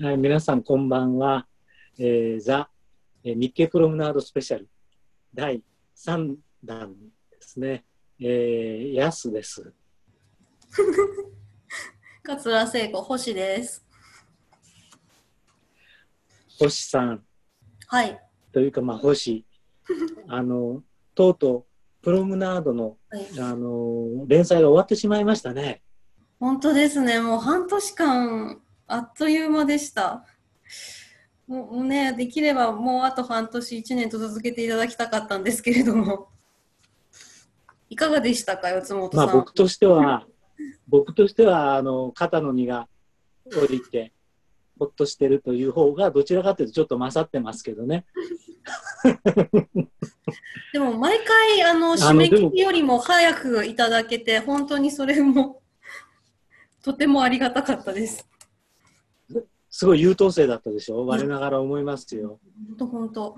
はい、皆さんこんばんは。えー、ザ、えー、日経プロムナードスペシャル第3弾ですね。えー、やすです。桂聖子、星です。星さんはい。というか、まあ、星。あの、とうとう、プロムナードの、はい、あの、連載が終わってしまいましたね。本当ですね。もう半年間、あっという間でした。もうね、できればもうあと半年、1年と続けていただきたかったんですけれども。いかがでしたか、四つ本さん？まあ、僕としては、僕としては、あの、肩の荷が降りて、ほっとしてるという方が、どちらかというとちょっと勝ってますけどね。でも、毎回、あの、締め切りよりも早くいただけて、本当にそれも、とてもありがたかったです。すごい優等生だったでしょ？我ながら思いますよ。本当本当。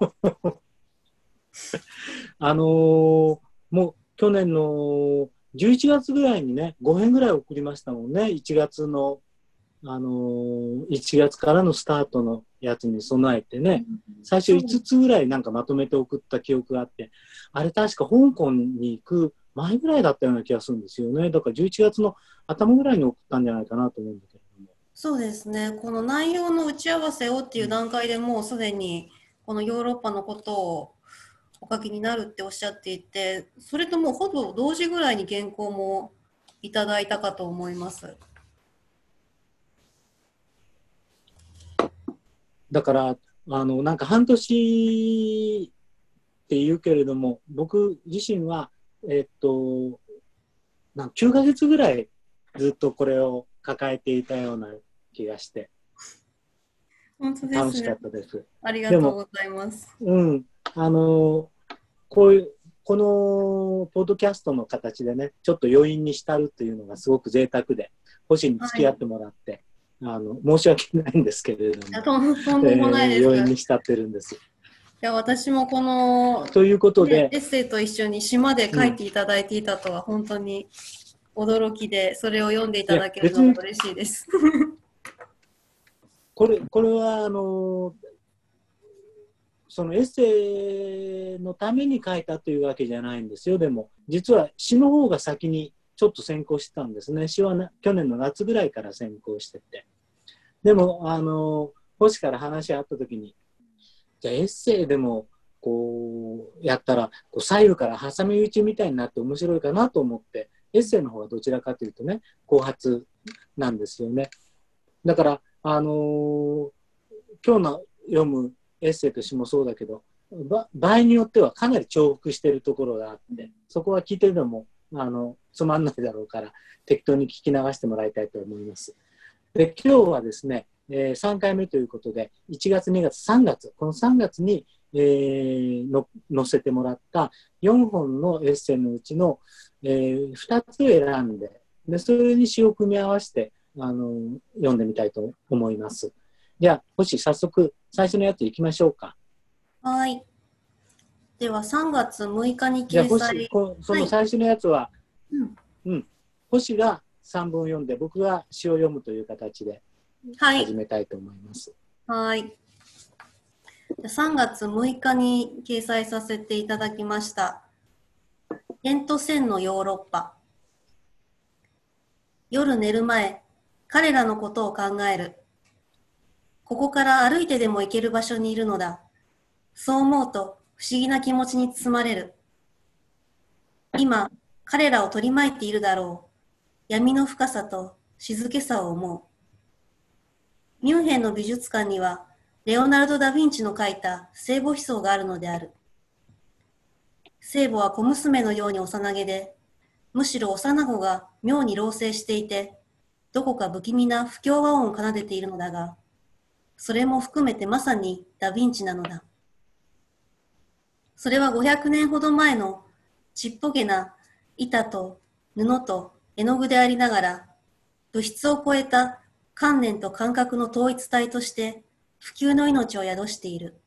あのー、もう去年の11月ぐらいにね、5編ぐらい送りましたもんね。1月の、あのー、1月からのスタートのやつに備えてね、最初5つぐらいなんかまとめて送った記憶があって、あれ確か香港に行く前ぐらいだったような気がするんですよね。だから11月の頭ぐらいに送ったんじゃないかなと思うんだけども。そうですね。この内容の打ち合わせをっていう段階でもうすでにこのヨーロッパのことをお書きになるっておっしゃっていて、それともほぼ同時ぐらいに原稿もいただいたかと思います。だから、あの、なんか半年って言うけれども、僕自身は、えっと、なん9ヶ月ぐらいずっとこれを抱えていたような気がして、本当ですね、楽しかったです。ありがとうございます。うん。あの、こういう、このポッドキャストの形でね、ちょっと余韻に浸るっていうのがすごく贅沢で、星に付き合ってもらって、はい、あの、申し訳ないんですけれども、とんでもないです、えー、余韻に浸ってるんです。いや私もこのということで、エッセイと一緒に島で書いていただいていたとは本当に驚きで、それを読んでいただけるのも嬉しいです。これこれはあのそのエッセイのために書いたというわけじゃないんですよ。でも実は詩の方が先にちょっと先行してたんですね。詩は去年の夏ぐらいから先行してて。でもあの星から話し合った時にじゃあエッセイでもこうやったらこう左右から挟み撃ちみたいになって面白いかなと思ってエッセイの方がどちらかというとね後発なんですよねだからあのー、今日の読むエッセイとしてもそうだけど場合によってはかなり重複してるところがあってそこは聞いてるのもあのつまんないだろうから適当に聞き流してもらいたいと思います。で今日はですね、えー、3回目ということで1月2月3月この3月に、えー、の載せてもらった4本のエッセイのうちの、えー、2つ選んででそれに詩を組み合わせてあの読んでみたいと思います。では、星、早速、最初のやついきましょうか。はい。では、3月6日に掲載。星、その最初のやつは、はい、うん、うん、星が3本読んで、僕が詩を読むという形で始めたいと思います。はい。3月6日に掲載させていただきました。点と線のヨーロッパ。夜寝る前、彼らのことを考える。ここから歩いてでも行ける場所にいるのだ。そう思うと不思議な気持ちに包まれる。今、彼らを取り巻いているだろう。闇の深さと静けさを思う。ミュンヘンの美術館には、レオナルド・ダ・ヴィンチの描いた聖母思想があるのである。聖母は小娘のように幼げで、むしろ幼子が妙に老成していて、どこか不気味な不協和音を奏でているのだが、それも含めてまさにダ・ヴィンチなのだ。それは500年ほど前のちっぽけな板と布と絵の具でありながら、物質を超えた観念と感覚の統一体として普及の命を宿している。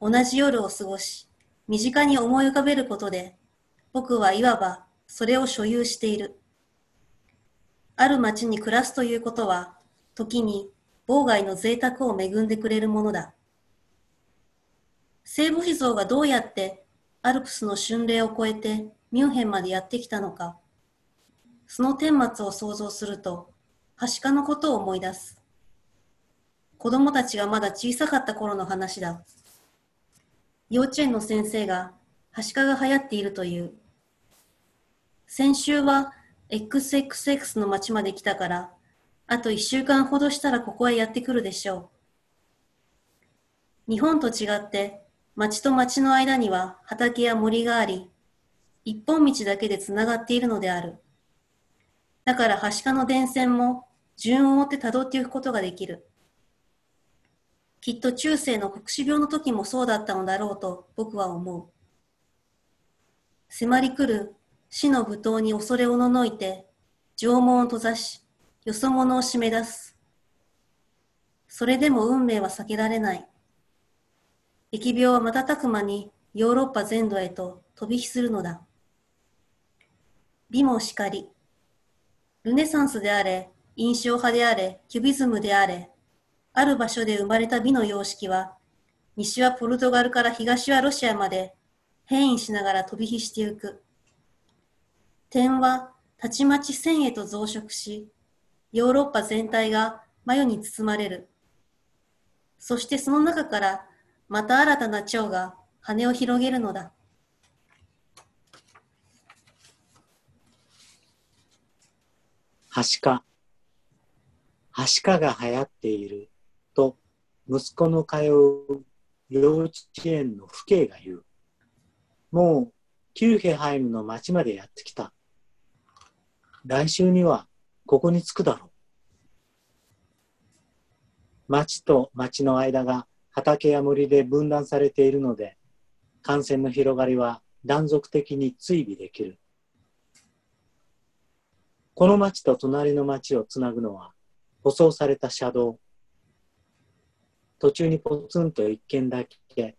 同じ夜を過ごし、身近に思い浮かべることで、僕はいわばそれを所有している。ある町に暮らすということは、時に妨害の贅沢を恵んでくれるものだ。聖母子像がどうやってアルプスの巡礼を越えてミュンヘンまでやってきたのか、その顛末を想像すると、はしかのことを思い出す。子供たちがまだ小さかった頃の話だ。幼稚園の先生が、はしかが流行っているという。先週は XXX の町まで来たから、あと一週間ほどしたらここへやってくるでしょう。日本と違って町と町の間には畑や森があり、一本道だけでつながっているのである。だからはしかの電線も順を追って辿っていくことができる。きっと中世の黒死病の時もそうだったのだろうと僕は思う。迫り来る死の舞踏に恐れおののいて、縄文を閉ざし、よそ者を締め出す。それでも運命は避けられない。疫病は瞬く間にヨーロッパ全土へと飛び火するのだ。美もしかり。ルネサンスであれ、印象派であれ、キュビズムであれ、ある場所で生まれた美の様式は、西はポルトガルから東はロシアまで変異しながら飛び火してゆく。点はたちまち線へと増殖し、ヨーロッパ全体が魔世に包まれる。そしてその中からまた新たな蝶が羽を広げるのだ。はしか。はしかが流行っている息子の通う幼稚園の父兄が言う。もうキューヘハイムの町までやってきた。来週にはここに着くだろう。町と町の間が畑や森で分断されているので、感染の広がりは断続的に追尾できる。この町と隣の町をつなぐのは、舗装された車道。途中にポツンと一軒だけ、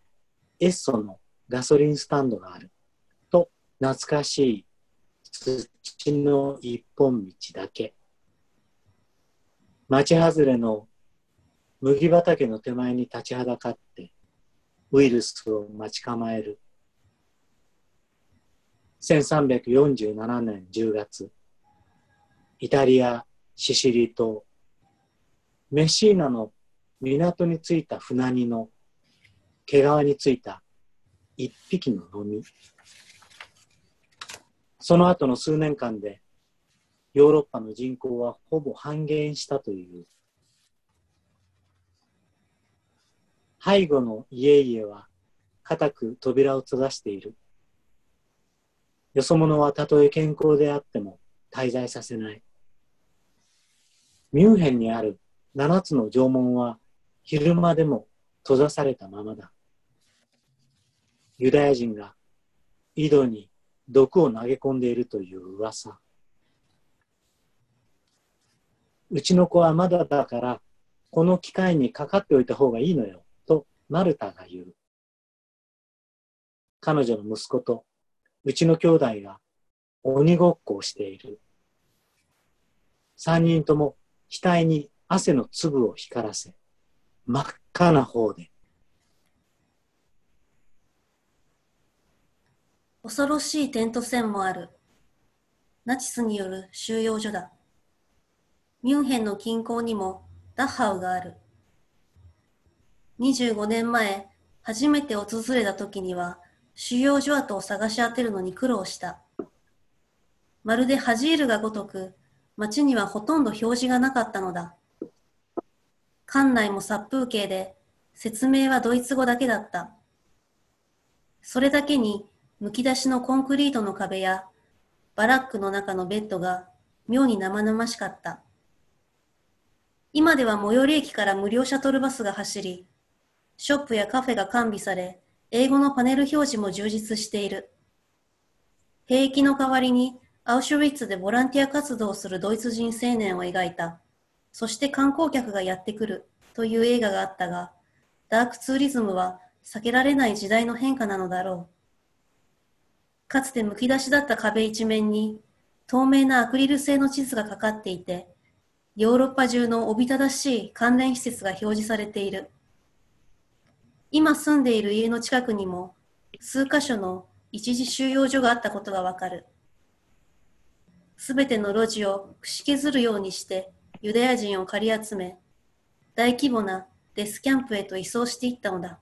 エッソのガソリンスタンドがある。と、懐かしい土の一本道だけ。町外れの麦畑の手前に立ちはだかって、ウイルスを待ち構える。1347年10月、イタリア・シシリ島、メッシーナの港に着いた船荷の毛皮についた一匹ののみ。その後の数年間でヨーロッパの人口はほぼ半減したという。背後の家々は固く扉を閉ざしている。よそ者はたとえ健康であっても滞在させない。ミュンヘンにある七つの城門は昼間でも閉ざされたままだ。ユダヤ人が井戸に毒を投げ込んでいるという噂。うちの子はまだだから、この機会にかかっておいた方がいいのよ、とマルタが言う。彼女の息子とうちの兄弟が鬼ごっこをしている。三人とも額に汗の粒を光らせ、真っ赤な方で恐ろしいテント戦もある。ナチスによる収容所だ。ミュンヘンの近郊にもダッハウがある。25年前、初めて訪れた時には、収容所跡を探し当てるのに苦労した。まるでハジールがごとく、街にはほとんど表示がなかったのだ。館内も殺風景で、説明はドイツ語だけだった。それだけにむき出しのコンクリートの壁や、バラックの中のベッドが妙に生々しかった。今では最寄り駅から無料シャトルバスが走り、ショップやカフェが完備され、英語のパネル表示も充実している。兵役の代わりにアウシュビッツでボランティア活動をするドイツ人青年を描いた、そして観光客がやってくるという映画があったが、ダークツーリズムは避けられない時代の変化なのだろう。かつてむき出しだった壁一面に透明なアクリル製の地図がかかっていて、ヨーロッパ中のおびただしい関連施設が表示されている。今住んでいる家の近くにも数カ所の一時収容所があったことがわかる。すべての路地を串削るようにしてユダヤ人を借り集め、大規模なデスキャンプへと移送していったのだ。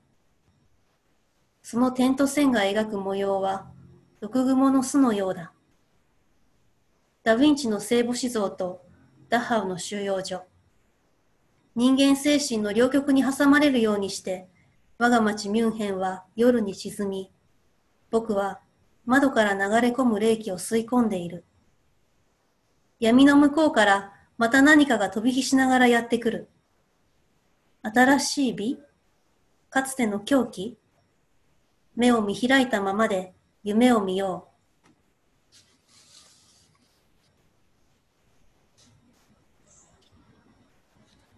その点と線が描く模様は、毒蜘蛛の巣のようだ。ダヴィンチの聖母子像とダッハウの収容所。人間精神の両極に挟まれるようにして、我が町ミュンヘンは夜に沈み、僕は窓から流れ込む冷気を吸い込んでいる。闇の向こうからまた何かが飛び火しながらやってくる。新しい美かつての狂気目を見開いたままで夢を見よ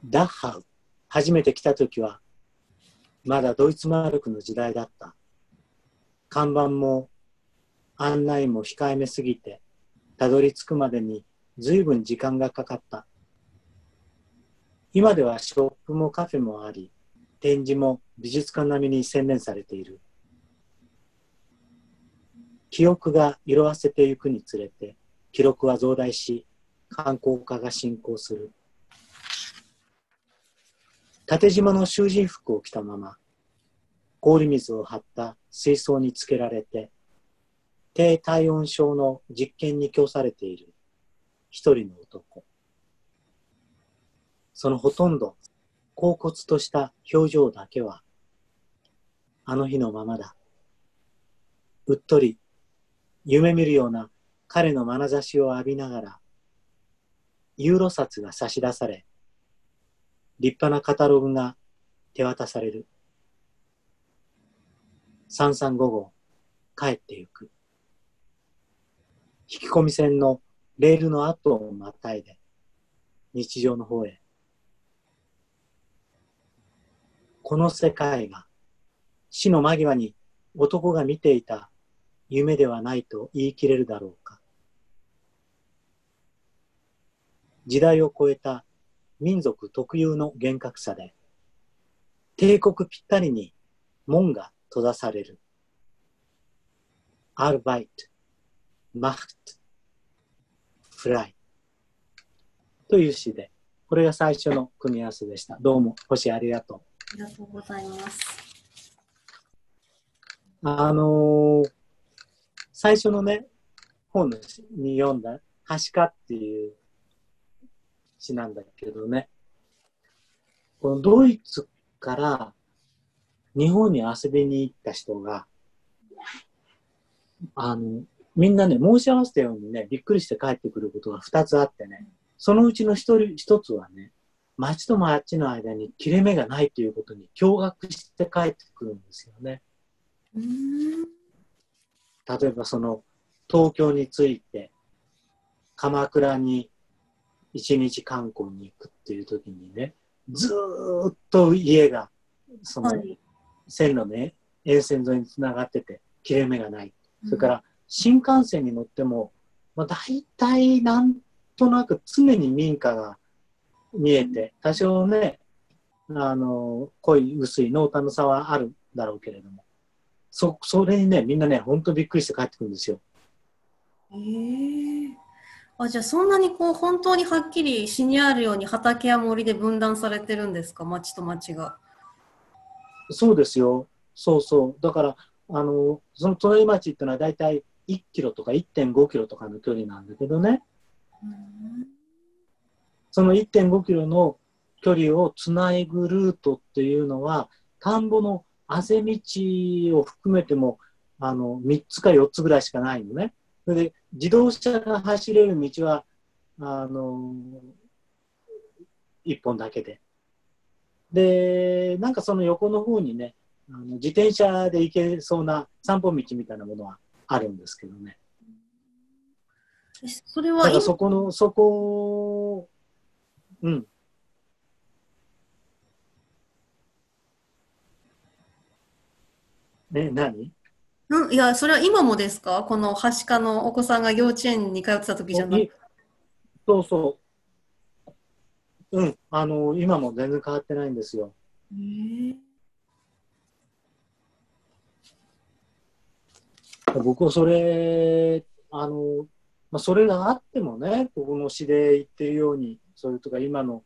う。ダッハウ。初めて来た時はまだドイツマルクの時代だった。看板も案内も控えめすぎて、たどり着くまでに随分時間がかかった。今ではショップもカフェもあり、展示も美術館並みに洗練されている。記憶が色あせていくにつれて、記録は増大し、観光化が進行する。縦縞の囚人服を着たまま、氷水を張った水槽につけられて、低体温症の実験に供されている一人の男。そのほとんど、恍惚とした表情だけは、あの日のままだ。うっとり、夢見るような彼の眼差しを浴びながら、ユーロ札が差し出され、立派なカタログが手渡される。335号、帰ってゆく。引き込み線のレールの後をまたいで、日常の方へ。この世界が死の間際に男が見ていた夢ではないと言い切れるだろうか。時代を超えた民族特有の厳格さで、帝国ぴったりに門が閉ざされる。アルバイト、マフト、フライという詩で、これが最初の組み合わせでした。どうも、星ありがとう。ありがとうございます。あのー、最初のね、本に読んだ、はしかっていう詩なんだけどね、このドイツから日本に遊びに行った人が、あの、みんなね、申し合わせたようにね、びっくりして帰ってくることが2つあってね、そのうちの一人、一つはね、町と町の間に切れ目がないということに驚愕して帰ってくるんですよね。例えばその東京に着いて鎌倉に一日観光に行くっていう時にねずっと家がその線路ね沿線沿いにつながってて切れ目がない、それから新幹線に乗っても、まあ、大体なんとなく常に民家が見えて多少ねあの濃い薄い濃淡の差はあるだろうけれどもそそれにねみんなね本当びっくりして帰ってくるんですよ。えー、あじゃあそんなにこう本当にはっきり詩にあるように畑や森で分断されてるんですか？町と町が。そうですよそうそうだからあのその隣町っていうのは大体1キロとか1.5キロとかの距離なんだけどね、その1.5キロの距離をつないぐルートっていうのは田んぼのあぜ道を含めてもあの3つか4つぐらいしかないのね。それで自動車が走れる道はあの1本だけで。で、なんかその横の方にね、あの自転車で行けそうな散歩道みたいなものはあるんですけどね。それはそこの、そこ、うん。ね、何？うん、いや、それは今もですか？このはしかのお子さんが幼稚園に通ってた時じゃなくそうそう。うん、あの、今も全然変わってないんですよ。へー僕はそれ、あの、まあ、それがあってもね、僕の詩で言ってるように、それとか今の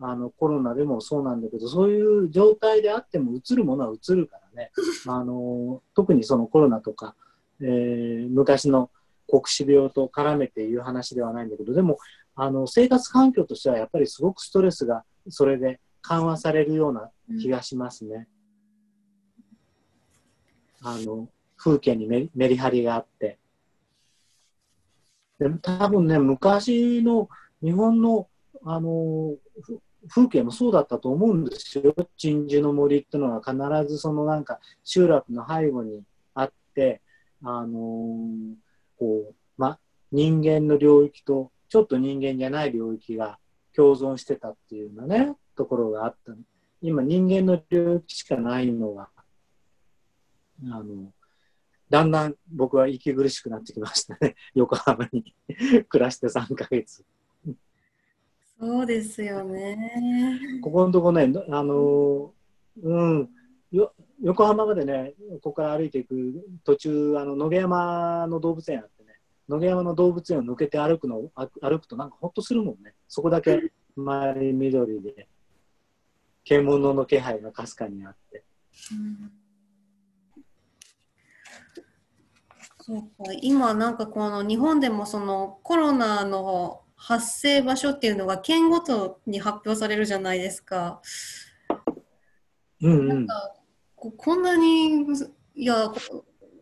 あのコロナでもそうなんだけど、そういう状態であっても、映るものは映るからね、あの特にそのコロナとか、えー昔の黒死病と絡めて言う話ではないんだけど、でも、あの生活環境としてはやっぱりすごくストレスがそれで緩和されるような気がしますね。あの風景にメリハリがあって。で多分ね、昔の日本のあのふ風景もそうだったと思うんですよ。鎮守の森っていうのは必ずそのなんか集落の背後にあって、あのこう、ま、人間の領域とちょっと人間じゃない領域が共存してたっていうようなね、ところがあった。今人間の領域しかないのが、あの、だんだん僕は息苦しくなってきましたね。横浜に 暮らして3ヶ月。そうですよね。ここのとこね、あの、うん、よ横浜までね、ここから歩いていく途中、あの野毛山の動物園あってね、野毛山の動物園を抜けて歩くのあ歩くとなんかほっとするもんね。そこだけ周り緑で、獣の気配がかすかにあって。うんそうか今なんかこの日本でもそのコロナの発生場所っていうのが県ごとに発表されるじゃないですか。うんうん。なんかここんなにいや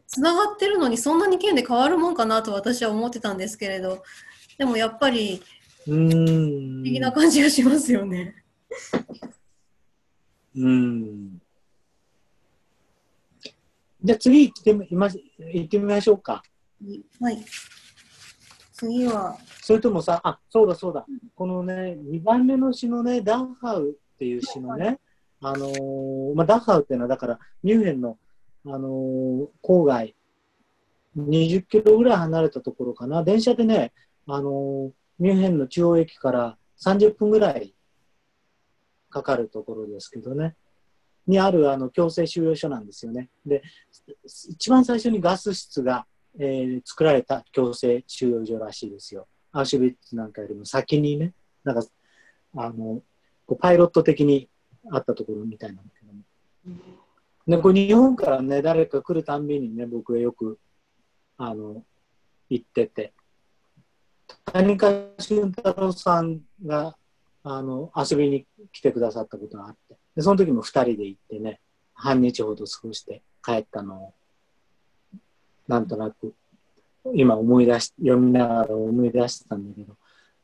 つながってるのにそんなに県で変わるもんかなと私は思ってたんですけれどでもやっぱりうん不思議な感じがしますよね。うん。じゃあ次行ってみま行ってみましょうか。はい。次は、それともさ、あ、そうだそうだ。このね、2番目の詩のね、ダンハウっていう詩のね、あのーまあ、ダンハウっていうのは、だから、ミュンヘンの、あのー郊外、20キロぐらい離れたところかな。電車でね、あのーミュンヘンの中央駅から30分ぐらいかかるところですけどね。にあるあの強制収容所なんですよね。で、一番最初にガス室が、えー作られた強制収容所らしいですよ。アウシュビッツなんかよりも先にね、なんか、あの、パイロット的にあったところみたいなんだけども。で、これ日本からね、誰か来るたんびにね、僕はよく、あの、行ってて、谷川俊太郎さんが、あの、遊びに来てくださったことがあって、で、その時も二人で行ってね、半日ほど過ごして帰ったのを、なんとなく、今思い出し、読みながら思い出してたんだけど、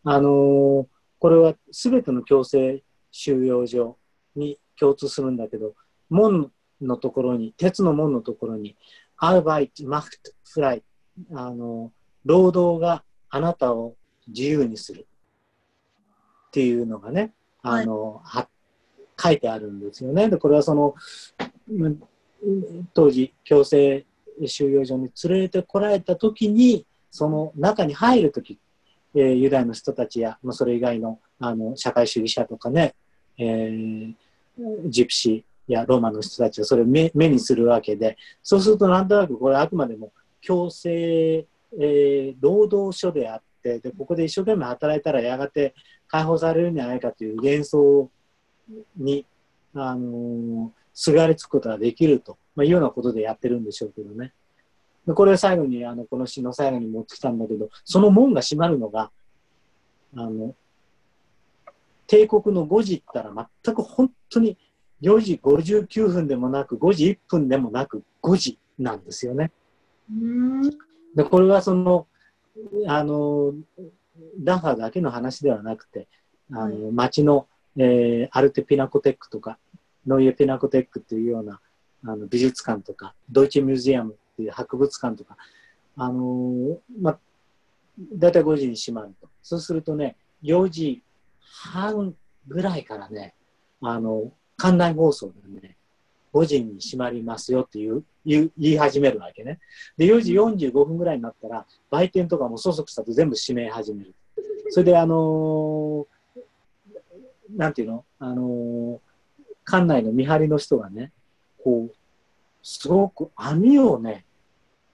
あのーこれは全ての強制収容所に共通するんだけど、門のところに、鉄の門のところに、アルバイト、マフト、フライ、あの、労働があなたを自由にするっていうのがね、あの、は書いてあるんですよね。で、これはその、当時、強制収容所に連れてこられた時に、その中に入る時、えーユダヤの人たちや、まあ、それ以外のあの社会主義者とかね、えージプシーやローマの人たちはそれを目にするわけで、そうするとなんとなくこれあくまでも強制、えー労働所であってで、ここで一生懸命働いたらやがて解放されるんじゃないかという幻想をに、あのーすがりつくことができると、まあ、いうようなことでやってるんでしょうけどね。でこれを最後に、あの、この詩の最後に持ってきたんだけど、その門が閉まるのが、あの、帝国の5時ったら全く本当に4時59分でもなく、5時1分でもなく、5時なんですよね。うん。で、これはその、あの、ダッハだけの話ではなくて、あの、町の、えーアルテピナコテックとか、ノイエピナコテックっていうようなあの美術館とか、ドイツミュージアムっていう博物館とか、あのーまあ、だいたい5時に閉まると。そうするとね、4時半ぐらいからね、あの、館内放送でね、5時に閉まりますよっていう言い始めるわけね。で、4時45分ぐらいになったら、売店とかもそそくさと全部閉め始める。それで、あのーなんていうの？あの館内の見張りの人がね、こう、すごく網をね、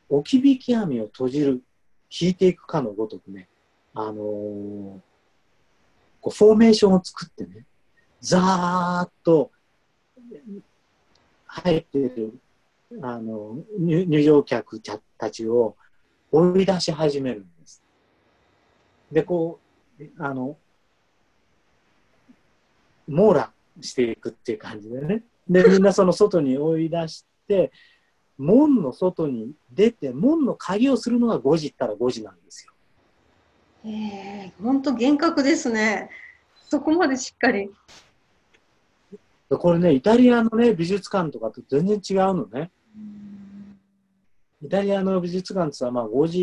置き引き網を閉じる、引いていくかのごとくね、あのー、こうフォーメーションを作ってね、ざーっと入ってるあの入場客たちを追い出し始めるんです。で、こう、あの、網羅していくっていう感じでね。で、みんなその外に追い出して、門の外に出て、門の鍵をするのが5時ったら5時なんですよ。ええー、本当厳格ですね。そこまでしっかり。これね、イタリアのね、美術館とかと全然違うのね。イタリアの美術館ってさ、まあ5時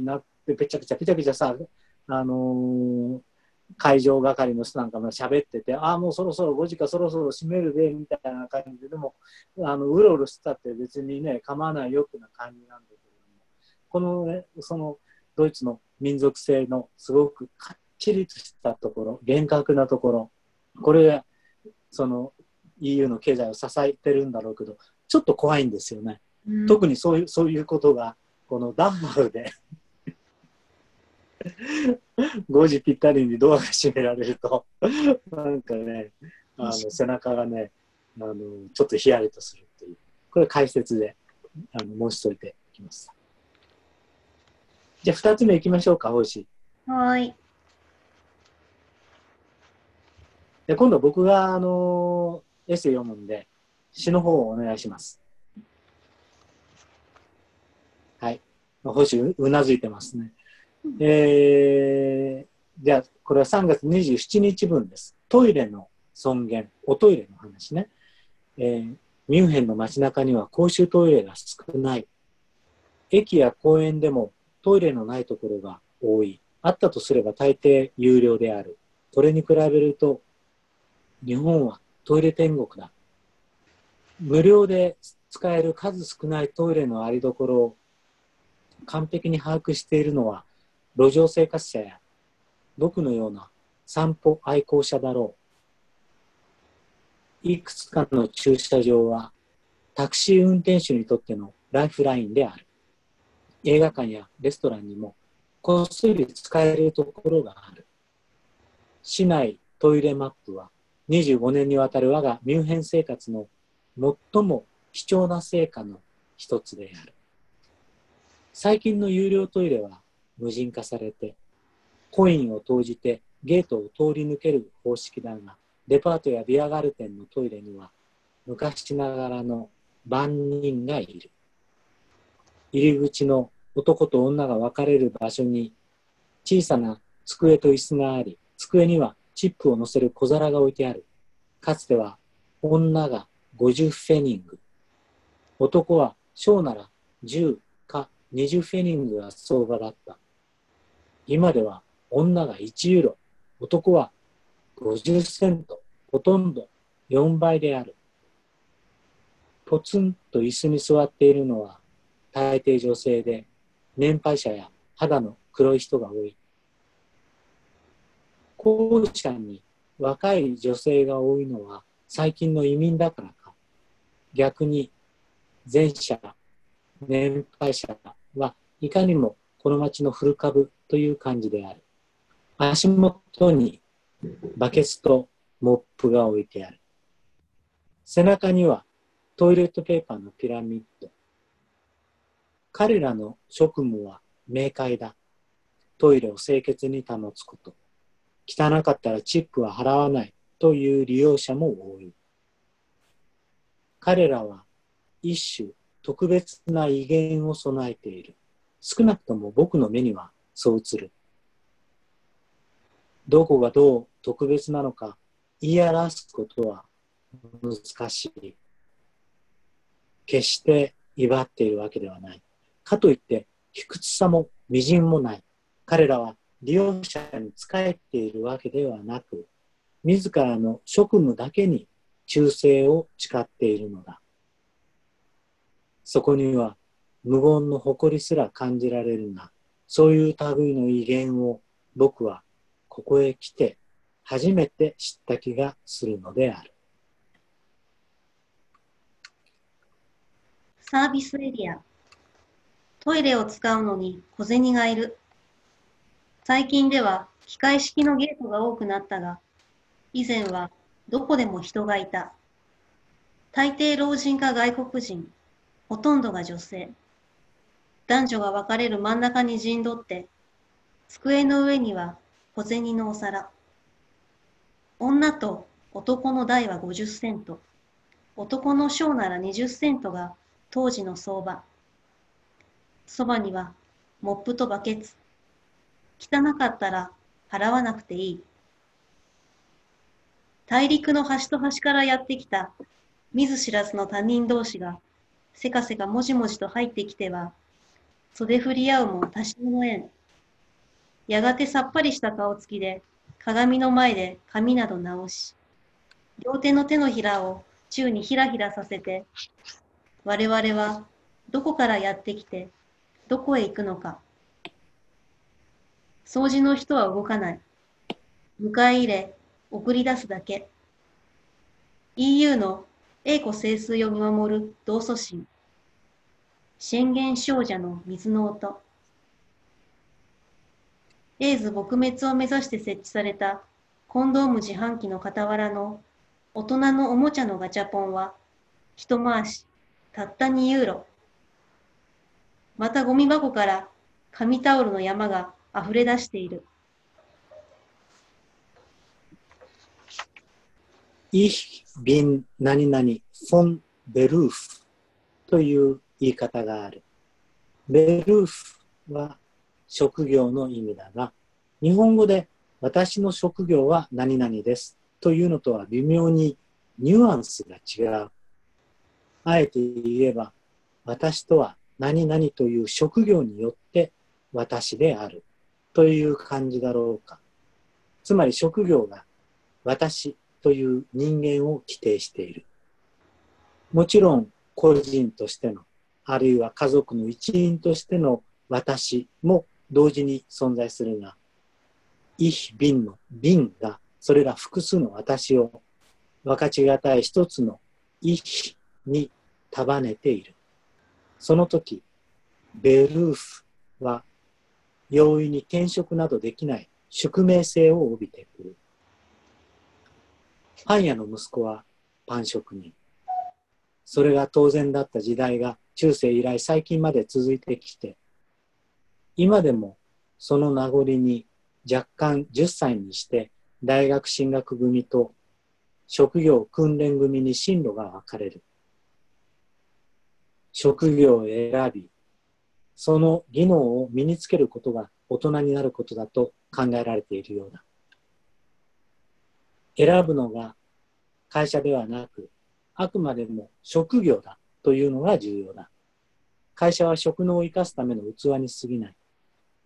になってぺちゃくちゃぺちゃくちゃさ、あのー、会場係の人なんかも喋ってて、ああ、もうそろそろ5時かそろそろ閉めるで、みたいな感じで、でも、あの、うろうろしてたって別にね、構わないよってな感じなんだけども、このね、その、ドイツの民族性のすごくかっちりとしたところ、厳格なところ、これが、その、EU の経済を支えてるんだろうけど、ちょっと怖いんですよね。特にそういうそういうことがこのダンバルで 5時ぴったりにドアが閉められると。なんかねあの背中がねあのちょっとヒヤリとするっていう。これ解説であの申しといていきます。じゃあ2つ目いきましょうか星はい。で今度僕があのエッセイ読むんで詩の方をお願いします。星うなずいてますね。えー、じゃあ、これは3月27日分です。トイレの尊厳、おトイレの話ね。えー、ミュンヘンの街中には公衆トイレが少ない。駅や公園でもトイレのないところが多い。あったとすれば大抵有料である。それに比べると、日本はトイレ天国だ。無料で使える数少ないトイレのありどころを完璧に把握しているのは路上生活者や僕のような散歩愛好者だろう。いくつかの駐車場はタクシー運転手にとってのライフラインである。映画館やレストランにもこっそり使えるところがある。市内トイレマップは25年にわたる我がミュンヘン生活の最も貴重な成果の一つである。最近の有料トイレは無人化されて、コインを投じてゲートを通り抜ける方式だが、デパートやビアガル店のトイレには昔ながらの番人がいる。入り口の男と女が分かれる場所に小さな机と椅子があり、机にはチップを乗せる小皿が置いてある。かつては女が50フェニング。男は小なら10か20フェニングが相場だった。今では女が1ユーロ、男は50セント、ほとんど4倍である。ポツンと椅子に座っているのは大抵女性で、年配者や肌の黒い人が多い。後者に若い女性が多いのは最近の移民だからか。逆に前者、年配者はいかにもこの町の古株という感じである。足元にバケツとモップが置いてある。背中にはトイレットペーパーのピラミッド。彼らの職務は明快だ。トイレを清潔に保つこと。汚かったらチップは払わないという利用者も多い。彼らは一種特別な威厳を備えている。少なくとも僕の目にはそう映る。どこがどう特別なのか言い表すことは難しい。決して威張っているわけではない。かといって卑屈さも微塵もない。彼らは利用者に仕えているわけではなく、自らの職務だけに忠誠を誓っているのだ。そこには無言の誇りすら感じられるが、そういう類の威厳を僕はここへ来て初めて知った気がするのである。サービスエリア。トイレを使うのに小銭がいる。最近では機械式のゲートが多くなったが、以前はどこでも人がいた。大抵老人か外国人、ほとんどが女性。男女が分かれる真ん中に陣取って、机の上には小銭のお皿。女と男の代は50セント。男の小なら20セントが当時の相場。そばにはモップとバケツ。汚かったら払わなくていい。大陸の端と端からやってきた見ず知らずの他人同士がせかせかもじもじと入ってきては袖振り合うも多少の縁。やがてさっぱりした顔つきで鏡の前で髪など直し、両手の手のひらを宙にひらひらさせて、我々はどこからやってきて、どこへ行くのか。掃除の人は動かない。迎え入れ、送り出すだけ。EU の栄枯盛衰を見守る同祖神。宣言少女の水の音。エイズ撲滅を目指して設置されたコンドーム自販機の傍らの大人のおもちゃのガチャポンは一回したった2ユーロ。またゴミ箱から紙タオルの山が溢れ出している。Ich bin 何々 von Beruf という言い方がある。ベルーフは職業の意味だが、日本語で私の職業は何々ですというのとは微妙にニュアンスが違う。あえて言えば、私とは何々という職業によって私であるという感じだろうか。つまり職業が私という人間を規定している。もちろん個人としてのあるいは家族の一員としての私も同時に存在するが、ich bin の bin が、それら複数の私を分かちがたい一つの ich に束ねている。その時、ベルーフは容易に転職などできない宿命性を帯びてくる。パン屋の息子はパン職人。それが当然だった時代が中世以来最近まで続いてきて、今でもその名残に若干10歳にして大学進学組と職業訓練組に進路が分かれる。職業を選び、その技能を身につけることが大人になることだと考えられているようだ。選ぶのが会社ではなく、あくまでも職業だというのが重要だ。会社は職能を生かすための器に過ぎない。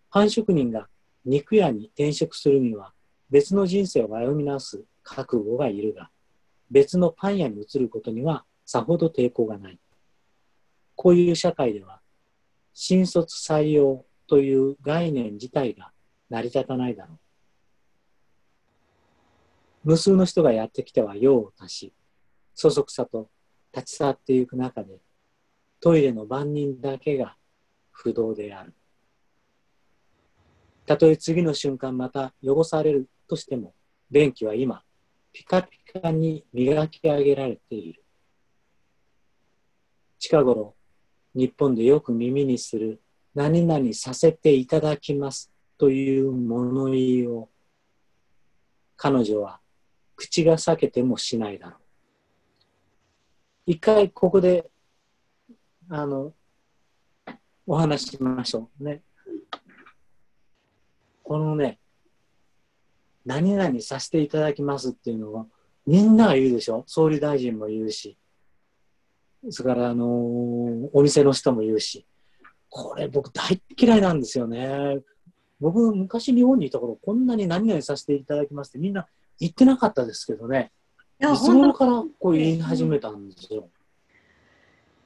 パン職人が肉屋に転職するには別の人生を歩み直す覚悟がいるが、別のパン屋に移ることにはさほど抵抗がない。こういう社会では、新卒採用という概念自体が成り立たないだろう。無数の人がやってきては用を足し、そそくさと立ち去っていく中で、トイレの番人だけが不動である。たとえ次の瞬間また汚されるとしても、便器は今、ピカピカに磨き上げられている。近頃、日本でよく耳にする、何々させていただきますという物言いを、彼女は口が裂けてもしないだろう。一回ここで、あの、お話ししましょうね。このね、何々させていただきますっていうのは、みんなが言うでしょ総理大臣も言うし、それから、あのー、お店の人も言うし、これ僕大嫌いなんですよね。僕、昔日本にいた頃、こんなに何々させていただきますってみんな言ってなかったですけどね。いつ頃からこう言い始めたんですよ？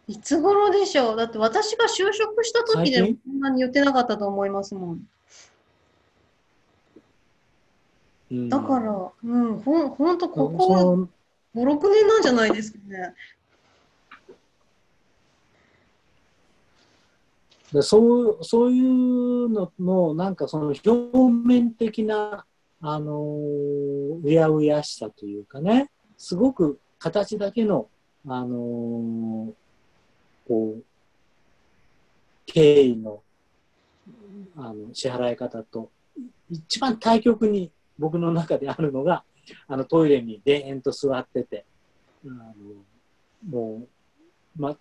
いつ頃でしょう？だって私が就職した時でもそんなに言ってなかったと思いますもん。うんだから、うん、ほんほんとこそこの5、6年なんじゃないですかね。でそうそういうののなんかその表面的なあのーうやうやしさというかねすごく形だけのあのーこう経緯のあの支払い方と一番対極に僕の中であるのがあのトイレにでーんと座っててあのもうま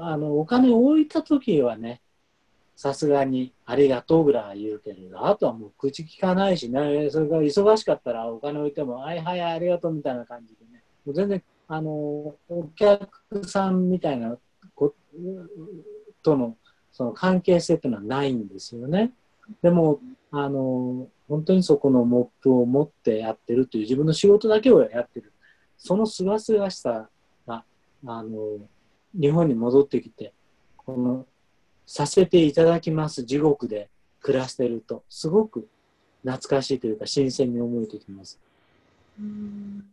あの、お金を置いたときはね、さすがにありがとうぐらいは言うけれど、あとはもう口聞かないしね、それから忙しかったらお金置いても、はいはいありがとうみたいな感じでね、もう全然、あの、お客さんみたいなことの、その関係性っていうのはないんですよね。でも、あの、本当にそこのモップを持ってやってるという自分の仕事だけをやってる。そのすがすがしさが、あの、日本に戻ってきて、この、させていただきます地獄で暮らしてると、すごく懐かしいというか、新鮮に思えてきます。うん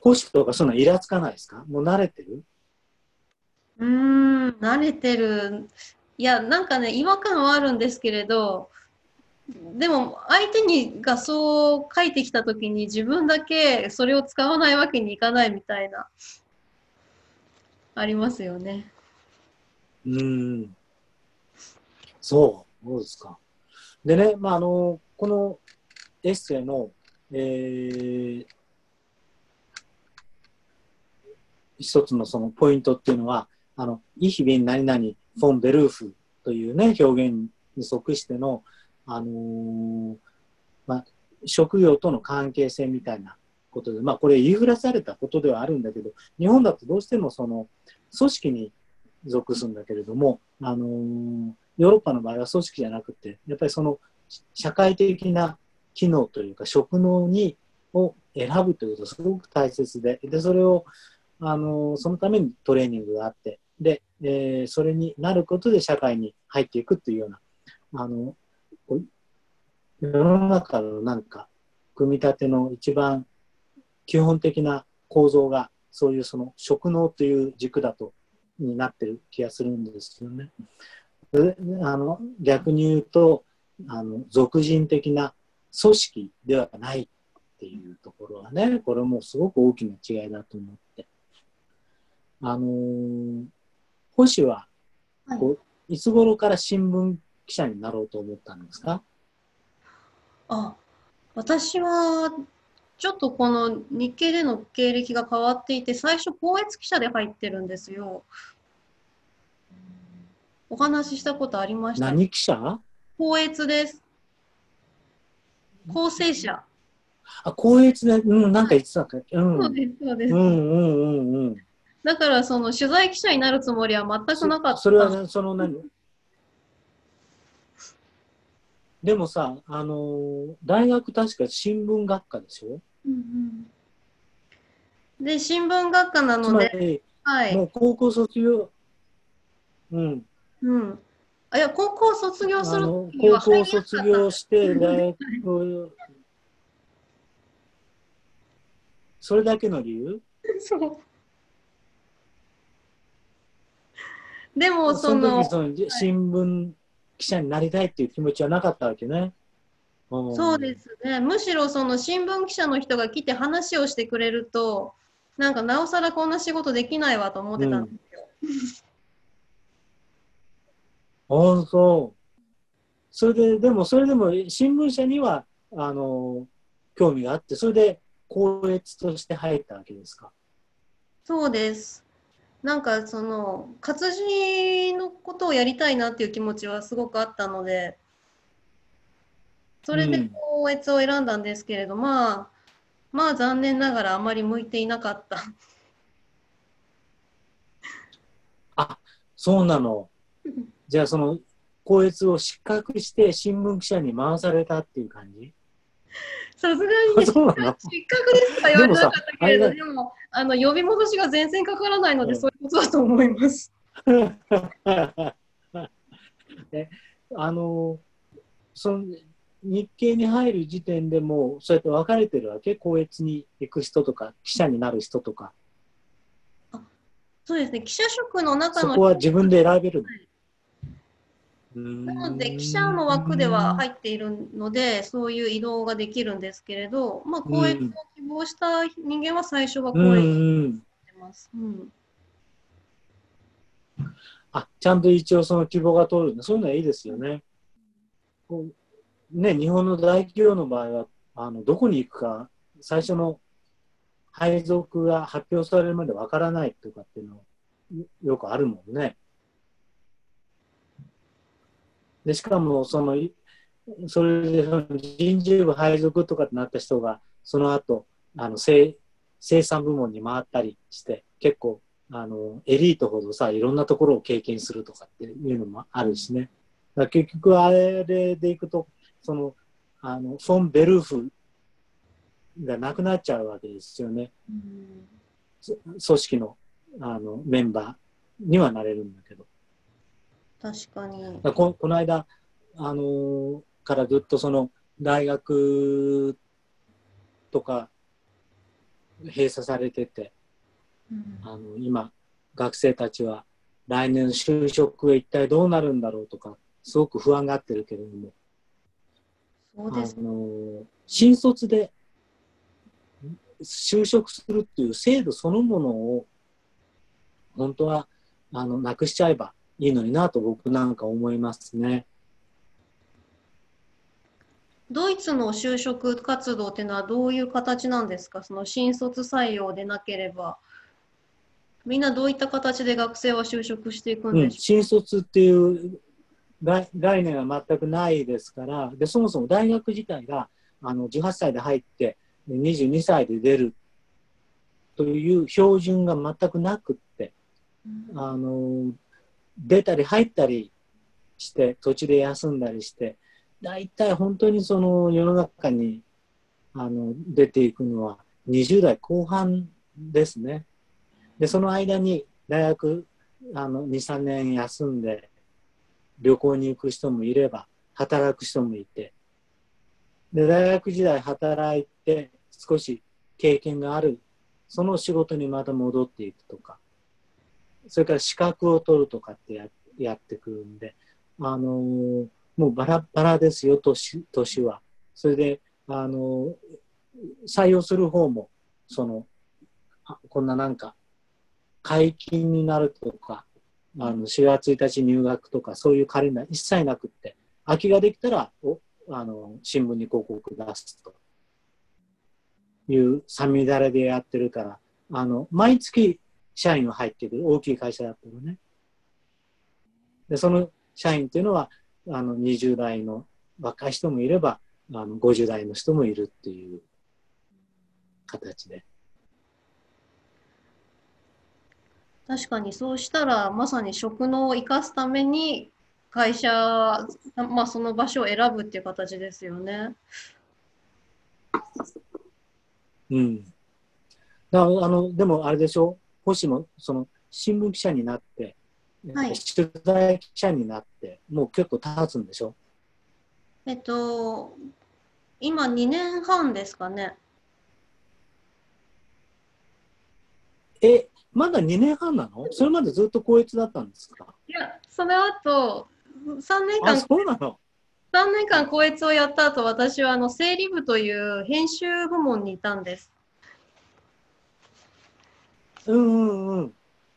コシとかそんなイラつかないですか？もう慣れてる？うーん、慣れてる。いや、なんかね、違和感はあるんですけれど、でも、相手にがそう書いてきたときに自分だけそれを使わないわけにいかないみたいな、ありますよね。うん。そう、そうですか。でね、まあ、あの、このエッセイの、えー一つのそのポイントっていうのは、あの、イヒビン何々フォンベルーフというね、表現に即しての、あのーまあ、職業との関係性みたいなことで、まあ、これ言いふらされたことではあるんだけど、日本だとどうしてもその、組織に属するんだけれども、あのーヨーロッパの場合は組織じゃなくて、やっぱりその社会的な機能というか職能にを選ぶということがすごく大切で、で、それを、あのーそのためにトレーニングがあって、で、えーそれになることで社会に入っていくというような、あの、う世の中のなんか、組み立ての一番基本的な構造が、そういうその職能という軸だと、になってる気がするんですよね。であの逆に言うとあの俗人的な組織ではないっていうところはねこれもすごく大きな違いだと思って。あのー星ははい。こういつ頃から新聞記者になろうと思ったんですか？あ、私は、ちょっとこの日経での経歴が変わっていて、最初、校閲記者で入ってるんですよ。お話ししたことありました？何記者？校閲です。構成者。あ高越で、うん、なんか言ってたか、うん、そうです、そうです。うんうんうんうんだから、その取材記者になるつもりは全くなかった。そそれはね、その何？でもさ、あのー大学確か新聞学科でしょ？うんうん。で、新聞学科なつので、はい。もう高校卒業、うん、うん。あ、いや、高校卒業する高校卒業して 大学を、それだけの理由？そう。でも、そそのその新聞記者になりたいっていう気持ちはなかったわけね。んそうですね。むしろその新聞記者の人が来て話をしてくれると、なんかなおさらこんな仕事できないわと思ってたんですよ。ああ、そう。それで、でも、それでも、新聞社には、あの、興味があって、それで、校閲として入ったわけですか？そうです。なんかその活字のことをやりたいなっていう気持ちはすごくあったので、それでうん校閲を選んだんですけれど、まあ、まあ残念ながらあまり向いていなかった。あ、そうなの。じゃあ、その、校閲を失格して、新聞記者に回されたっていう感じ？さすがに失格ですとか言われなかったけれど、ででもあの呼び戻しが全然かからないので、うん。そういうことだと思います。えあの、その日系に入る時点でもうそうやって分かれてるわけ？校閲に行く人とか記者になる人とか。そうですね、記者職の中のそこは自分で選べるの、なので、記者の枠では入っているので、そういう移動ができるんですけれど、まあ、公演を希望した人間は最初は公演をしてます。うん、あちゃんと一応その希望が通るんそういうのはいいですよね。ね、日本の大企業の場合は、あのどこに行くか、最初の配属が発表されるまでわからないとかっていうのよくあるもんね。でしかもそのそれで人事部配属とかってなった人がその後あの生生産部門に回ったりして結構あのエリートほどさいろんなところを経験するとかっていうのもあるしねだ結局あれでいくとそのあのフォン・ベルーフがなくなっちゃうわけですよね。うん、組織のあのメンバーにはなれるんだけど。確かに。ここの間、あのー、からずっとその大学とか閉鎖されてて、うん、あの今学生たちは来年就職は一体どうなるんだろうとかすごく不安がってるけれども。そうです、あの新卒で就職するっていう制度そのものを本当はあのなくしちゃえばいいのになと僕なんか思いますね。ドイツの就職活動っていうのはどういう形なんですか？その新卒採用でなければ。みんなどういった形で学生は就職していくんでしょう、うん、新卒っていう概念は全くないですから、でそもそも大学自体があの18歳で入って22歳で出るという標準が全くなくって、うん、あの出たり入ったりして土地で休んだりして大体本当にその世の中にあの出ていくのは20代後半ですね。でその間に大学23年休んで旅行に行く人もいれば働く人もいてで大学時代働いて少し経験があるその仕事にまた戻っていくとかそれから資格を取るとかってややってくるんで、あのー、もうバラバラですよ年年は。それで、あのー、採用する方もそのこんななんか解禁になるとかあの4月1日入学とかそういうカレンダー一切なくって空きができたらおあの新聞に広告出すというさみだれでやってるからあの毎月社員が入ってくる大きい会社だったのねでその社員っていうのはあの20代の若い人もいればあの50代の人もいるっていう形で。確かにそうしたらまさに職能を生かすために会社、まあ、その場所を選ぶっていう形ですよね。うん。だあのでもあれでしょ星もその新聞記者になって、はい、取材記者になってもう結構経つんでしょ？えっと今2年半ですかね。えまだ2年半なの？それまでずっと高越だったんですか？いやその後3年間、そうなの？3年間、校閲をやった後、私はあの整理部という編集部門にいたんです。うんうんうん。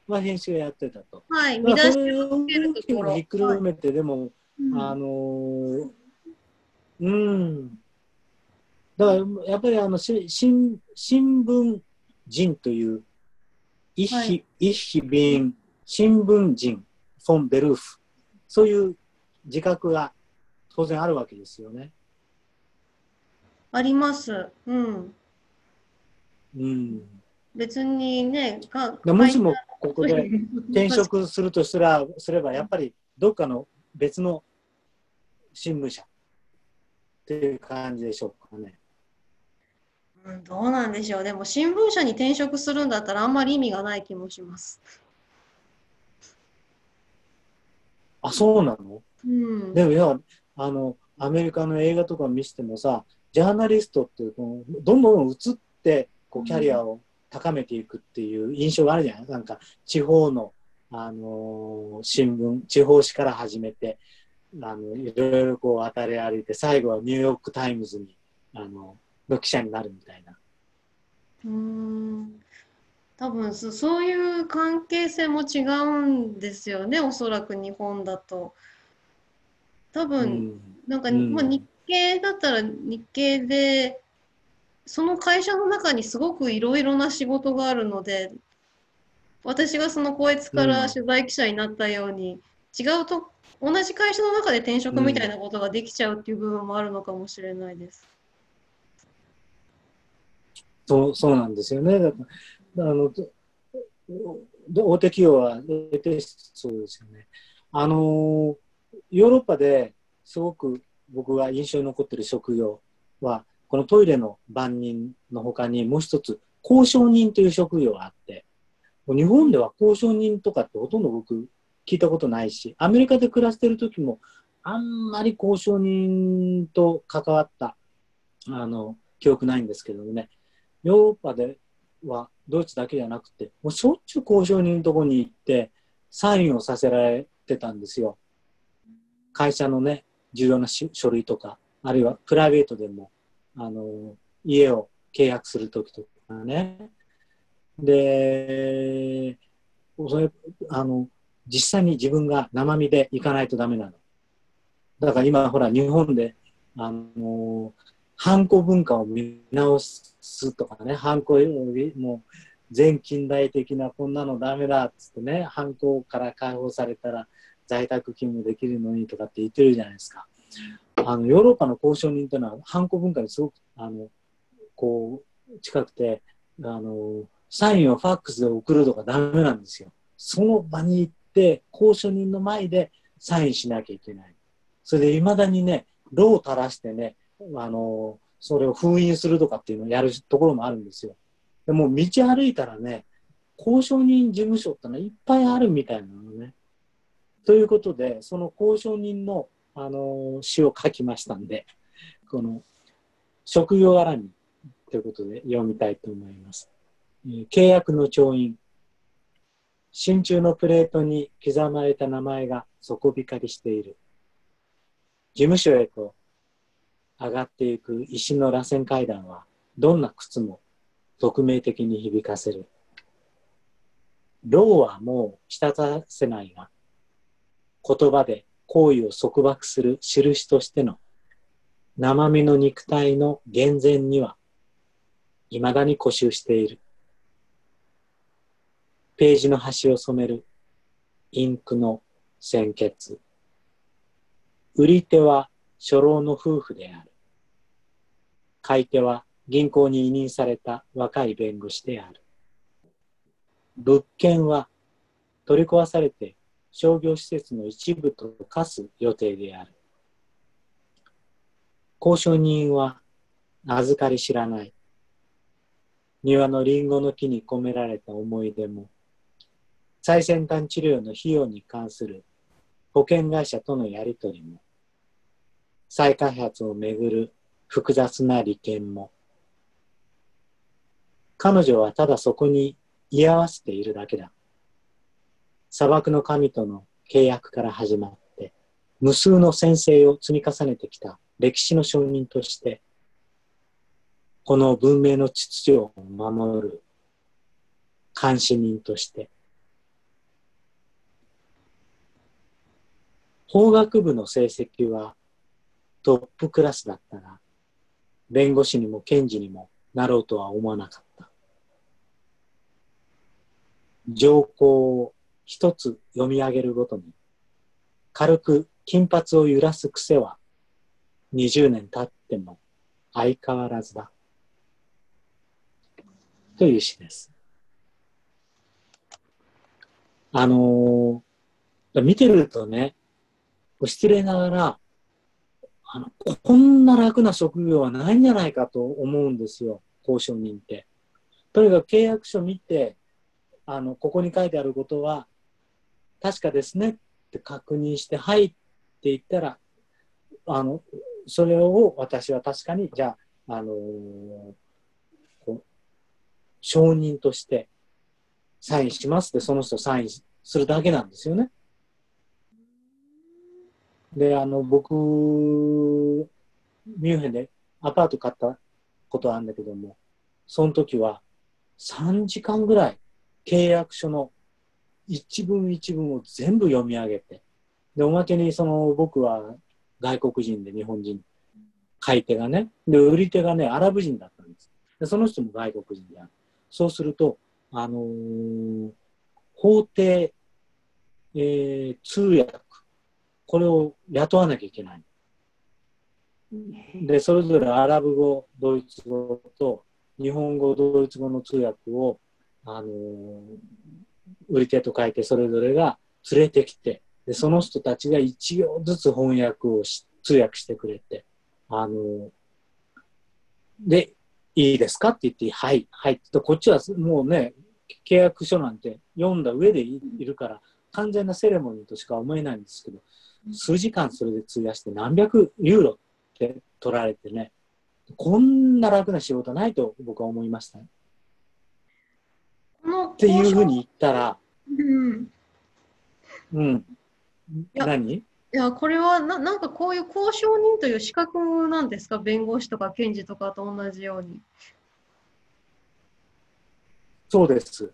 まあ、編集やってたと。はい、見出しをつけるところ。ひっくるめて、でも、あのー、うん。だから、やっぱりあの、し新新聞人という、イッヒ、はい、イッヒビン、新聞人、フォン・ベルーフ。そういう自覚が当然あるわけですよね。あります。うん。うん。別にね、かもしもここで転職するとすらすれば、やっぱりどっかの別の新聞社っていう感じでしょうかね。うん、どうなんでしょう。でも新聞社に転職するんだったらあんまり意味がない気もします。あ、そうなの、うん、でもいや、あの、アメリカの映画とか見せてもさ、ジャーナリストっていうこうどんどん移ってこうキャリアを高めていくっていう印象があるじゃないなんか地方の、あのー新聞、地方紙から始めて、あのいろいろこう渡り歩いて、最後はニューヨーク・タイムズに、あの、の記者になるみたいな。うーん。多分そそういう関係性も違うんですよねおそらく日本だと。多う分ん。なんか、うん。まあ、日系だったら日系でその会社の中にすごくいろいろな仕事があるので私がそのこいつから取材記者になったように、違うと同じ会社の中で転職みたいなことができちゃうっていう部分もあるのかもしれないです。そうそうなんですよね。だからあの大手企業はそうですよね。あのヨーロッパですごく僕が印象に残っている職業はこのトイレの番人のほかにもう一つ交渉人という職業があってもう日本では交渉人とかってほとんど僕聞いたことないしアメリカで暮らしてる時もあんまり交渉人と関わったあの記憶ないんですけどねヨーロッパではドイツだけじゃなくて、もうしょっちゅう交渉人のとこに行って、サインをさせられてたんですよ。会社のね、重要な書類とか、あるいはプライベートでも、あの、家を契約するときとかね。で、それ、あの、実際に自分が生身で行かないとダメなの。だから今、ほら、日本で、あの、ハンコ文化を見直すとかね、ハンコもう全近代的なこんなのダメだっつってね、ハンコから解放されたら在宅勤務できるのにとかって言ってるじゃないですか。あのヨーロッパの交渉人というのは、ハンコ文化にすごくあのこう近くてあの、サインをファックスで送るとかダメなんですよ。その場に行って、交渉人の前でサインしなきゃいけない。それでいまだにね、ロを垂らしてね、あの、それを封印するとかっていうのをやるところもあるんですよ。でも道歩いたらね、交渉人事務所ってのはいっぱいあるみたいなのね。ということで、その交渉人の、あの詩を書きましたんで、この職業絡みということで読みたいと思います。えー契約の調印。真鍮のプレートに刻まれた名前が底光りしている。事務所へと上がっていく石の螺旋階段は、どんな靴も匿名的に響かせる。ローはもう滴せないが、言葉で行為を束縛する印としての生身の肉体の厳然には、未だに固執している。ページの端を染めるインクの鮮血。売り手は初老の夫婦である。買い手は銀行に委任された若い弁護士である。物件は取り壊されて商業施設の一部と化す予定である。交渉人は預かり知らない。庭のリンゴの木に込められた思い出も、最先端治療の費用に関する保険会社とのやりとりも、再開発をめぐる複雑な利権も、彼女はただそこに居合わせているだけだ。砂漠の神との契約から始まって、無数の先生を積み重ねてきた歴史の証人として、この文明の秩序を守る監視人として、法学部の成績はトップクラスだったが、弁護士にも検事にもなろうとは思わなかった。条項を一つ読み上げるごとに、軽く金髪を揺らす癖は、20年経っても相変わらずだ。という詩です。あのー見てるとね、失礼ながら、あの、こんな楽な職業はないんじゃないかと思うんですよ、交渉人って。とにかく契約書見て、あの、ここに書いてあることは、確かですねって確認して、はいって言ったら、あの、それを私は確かに、じゃあ、あのー承認としてサインしますって、その人サインするだけなんですよね。で、あの、僕、ミュンヘンでアパート買ったことあるんだけども、その時は3時間ぐらい契約書の一文一文を全部読み上げて、で、おまけにその僕は外国人で日本人、買い手がね、で、売り手がね、アラブ人だったんです。で、その人も外国人である。そうすると、あのー法廷、えー通訳、これを雇わなきゃいけない。で、それぞれアラブ語、ドイツ語と日本語、ドイツ語の通訳を、あのー売り手と書いてそれぞれが連れてきて、で、その人たちが一行ずつ翻訳をし、通訳してくれて、あので、いいですかって言って、はい、はいってと、こっちはもうね、契約書なんて読んだ上でいるから、完全なセレモニーとしか思えないんですけど、数時間それで費やして何百ユーロって取られてね、こんな楽な仕事ないと僕は思いました。っていうふうに言ったら、うんうん。や何？いや、これはな、なんかこういう交渉人という資格なんですか？弁護士とか検事とかと同じように。そうです。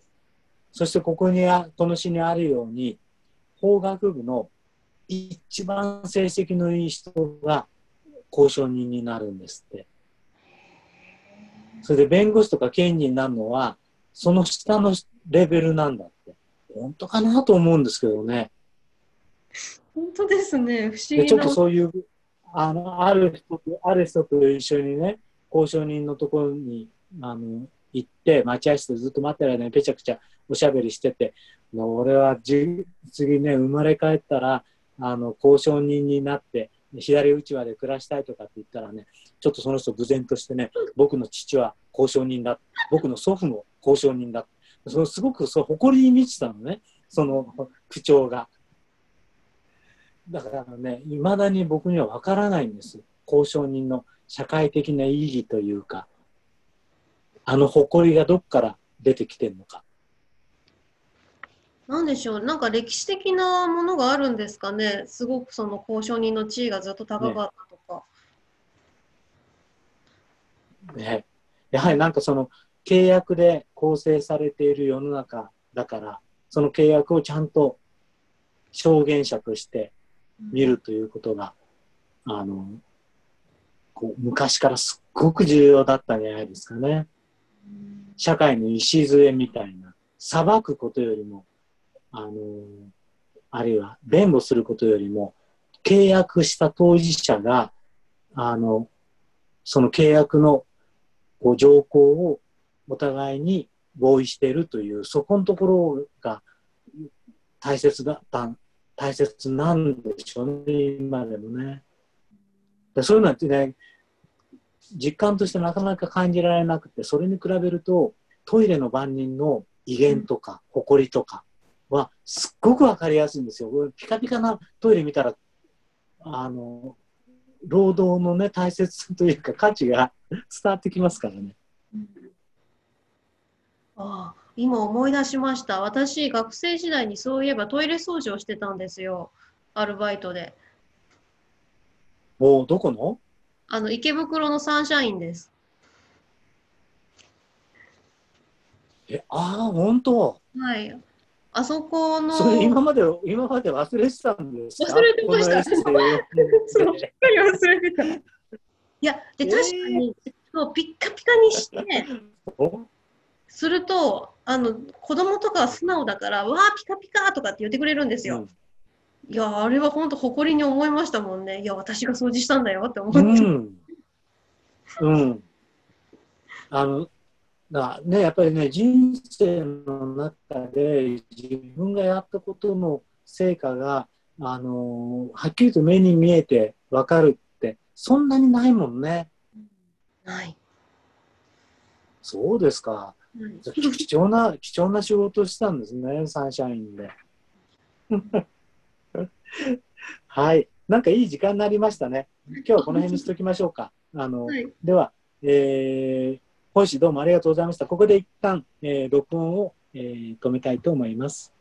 そしてここにあ、この詩にあるように、法学部の一番成績のいい人が交渉人になるんですって。それで弁護士とか検事になるのは、その下のレベルなんだって。本当かなと思うんですけどね。本当ですね。不思でちょっ。とそういう、あの、ある人と、ある人と一緒にね、交渉人のところに、あの、行って、待合室でずっと待ってる間にぺちゃくちゃおしゃべりしてて、もう俺はじ次ね、生まれ変えったら、あの、交渉人になって、左うちわで暮らしたいとかって言ったらね、ちょっとその人無然としてね、僕の父は交渉人だ。僕の祖父も交渉人だ。そのすごくそう誇りに満ちたのね、その口調が。だからね、いまだに僕には分からないんです。交渉人の社会的な意義というか、あの誇りがどっから出てきてるのか。なんでしょう。なんか歴史的なものがあるんですかね。すごくその交渉人の地位がずっと高かったとか。ね、やはりなんかその契約で構成されている世の中だから、その契約をちゃんと証言者として見るということが、あの、こう昔からすっごく重要だったんじゃないですかね。社会の礎みたいな、裁くことよりも、あの、あるいは弁護することよりも、契約した当事者が、あの、その契約のこう条項をお互いに合意しているという、そこのところが大切だった、大切なんでしょうね、今でもね。でそういうのってね、実感としてなかなか感じられなくて、それに比べると、トイレの番人の威厳とか、誇りとかは、すっごくわかりやすいんですよ。ピカピカなトイレ見たら、あの、労働のね、大切さというか価値が伝わってきますからね。ああ、今思い出しました。私、学生時代にそういえばトイレ掃除をしてたんですよ。アルバイトで。もう、どこの？あの、池袋のサンシャインです。え、ああ、本当？はい。あそこの、それ今まで、今まで忘れてたんですか？忘れてました そうしっかり忘れてた。いや、で、えー確かに、そうピッカピカにして、お すると、あの、子供とかは素直だから、わあ、ピカピカとかって言ってくれるんですよ。いや、あれは本当誇りに思いましたもんね。いや、私が掃除したんだよって思って。うん。うん。あの、だね、やっぱりね、人生の中で自分がやったことの成果が、あのはっきりと目に見えてわかるって、そんなにないもんね。はい。そうですか。はい貴重な、貴重な仕事をしたんですね、サンシャインで。はい。なんかいい時間になりましたね。今日はこの辺にしときましょうか。あの、はいでは、えー、本誌どうもありがとうございました。ここで一旦、えー録音を、えー止めたいと思います。